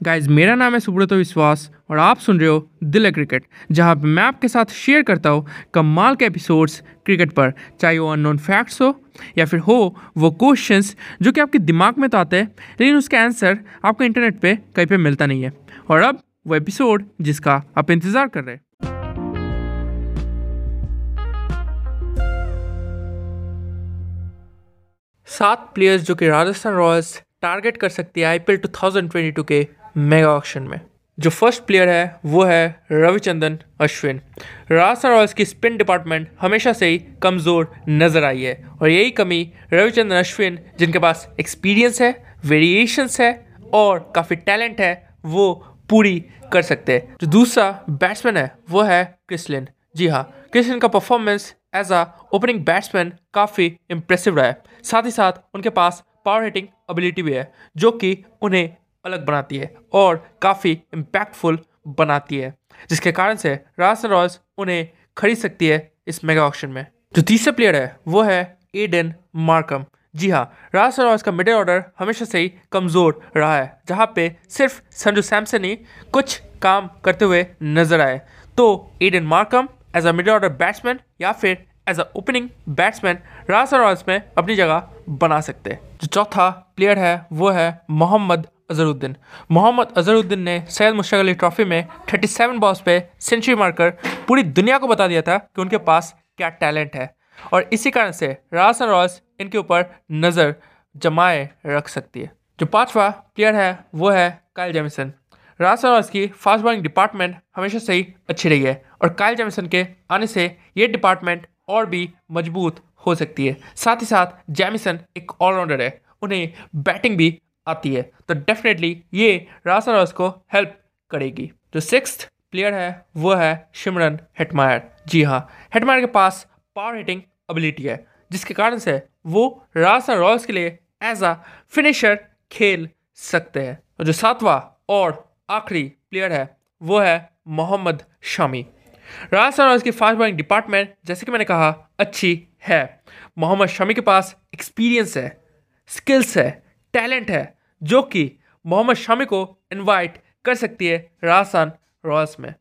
Guys मेरा नाम है सुब्रत विश्वास और आप सुन रहे हो दिल क्रिकेट, जहाँ मैं आपके साथ शेयर करता हूँ कमाल के एपिसोड्स क्रिकेट पर। चाहे वो अननोन फैक्ट्स हो या फिर हो वो क्वेश्चंस जो कि आपके दिमाग में तो आते हैं, लेकिन उसका आंसर आपको इंटरनेट पे कहीं पे मिलता नहीं है। और अब वो एपिसोड जिसका आप इंतज़ार कर रहे हैं। सात प्लेयर्स जो कि राजस्थान रॉयल्स टारगेट कर सकती है आईपीएल 2022 के। मेगा ऑक्शन में। जो फ़र्स्ट प्लेयर है, वो है रविचंदन अश्विन। राजस्थान रॉयल्स की स्पिन डिपार्टमेंट हमेशा से ही कमज़ोर नज़र आई है और यही कमी रविचंदन अश्विन, जिनके पास एक्सपीरियंस है वेरिएशंस है और काफ़ी टैलेंट है, वो पूरी कर सकते हैं। जो दूसरा बैट्समैन है, वो है क्रिसलिन जी हाँ क्रिसलिन का performance as a opening batsman काफ़ी इम्प्रेसिव रहा है। साथ ही साथ उनके पास पावर हिटिंग एबिलिटी भी है, जो कि उन्हें अलग बनाती है और काफ़ी इम्पैक्टफुल बनाती है, जिसके कारण से राजस्थान रॉयल्स उन्हें खरीद सकती है इस मेगा ऑक्शन में। जो तीसरा प्लेयर है, वो है एडन मार्कम जी हाँ राजस्थान रॉयल्स का मिडिल ऑर्डर हमेशा से ही कमज़ोर रहा है, जहाँ पे सिर्फ़ संजू सैमसन ही कुछ काम करते हुए नज़र आए। तो Aiden Markram as a middle order batsman या फिर as a opening batsman Rajasthan Royals में अपनी जगह बना सकते हैं। जो चौथा प्लेयर है, वो है मोहम्मद अजहरुद्दीन मोहम्मद अजहरुद्दीन ने सैयद मुश्ताक अली ट्रॉफी में 37 बॉल्स पे सेंचुरी मारकर पूरी दुनिया को बता दिया था कि उनके पास क्या टैलेंट है। और इसी कारण से राजस्थान रॉयल्स इनके ऊपर नज़र जमाए रख सकती है। जो पांचवा प्लेयर है, वो है कायल जेमिसन राजस्थान रॉयल्स की फास्ट बॉलिंग डिपार्टमेंट हमेशा से ही अच्छी रही है और कायल जेमिसन के आने से ये डिपार्टमेंट और भी मज़बूत हो सकती है। साथ ही साथ जैमिसन एक ऑलराउंडर है। उन्हें बैटिंग भी आती है। तो डेफिनेटली ये राजस्थान रॉयल्स को हेल्प करेगी। जो सिक्स प्लेयर है, वो है शिमरन हेटमायर जी हाँ हेटमायर के पास पावर हिटिंग एबिलिटी है, जिसके कारण से वो राजस्थान रॉयल्स के लिए एज अ फिनिशर खेल सकते हैं। और जो सातवां और आखिरी प्लेयर है, वो है मोहम्मद शामी। राजस्थान रॉयल्स की फास्ट बॉलिंग डिपार्टमेंट जैसे कि मैंने कहा, अच्छी है। मोहम्मद शमी के पास एक्सपीरियंस है स्किल्स है टैलेंट है जो कि मोहम्मद शमी को इनवाइट कर सकती है राजस्थान रॉयल्स में।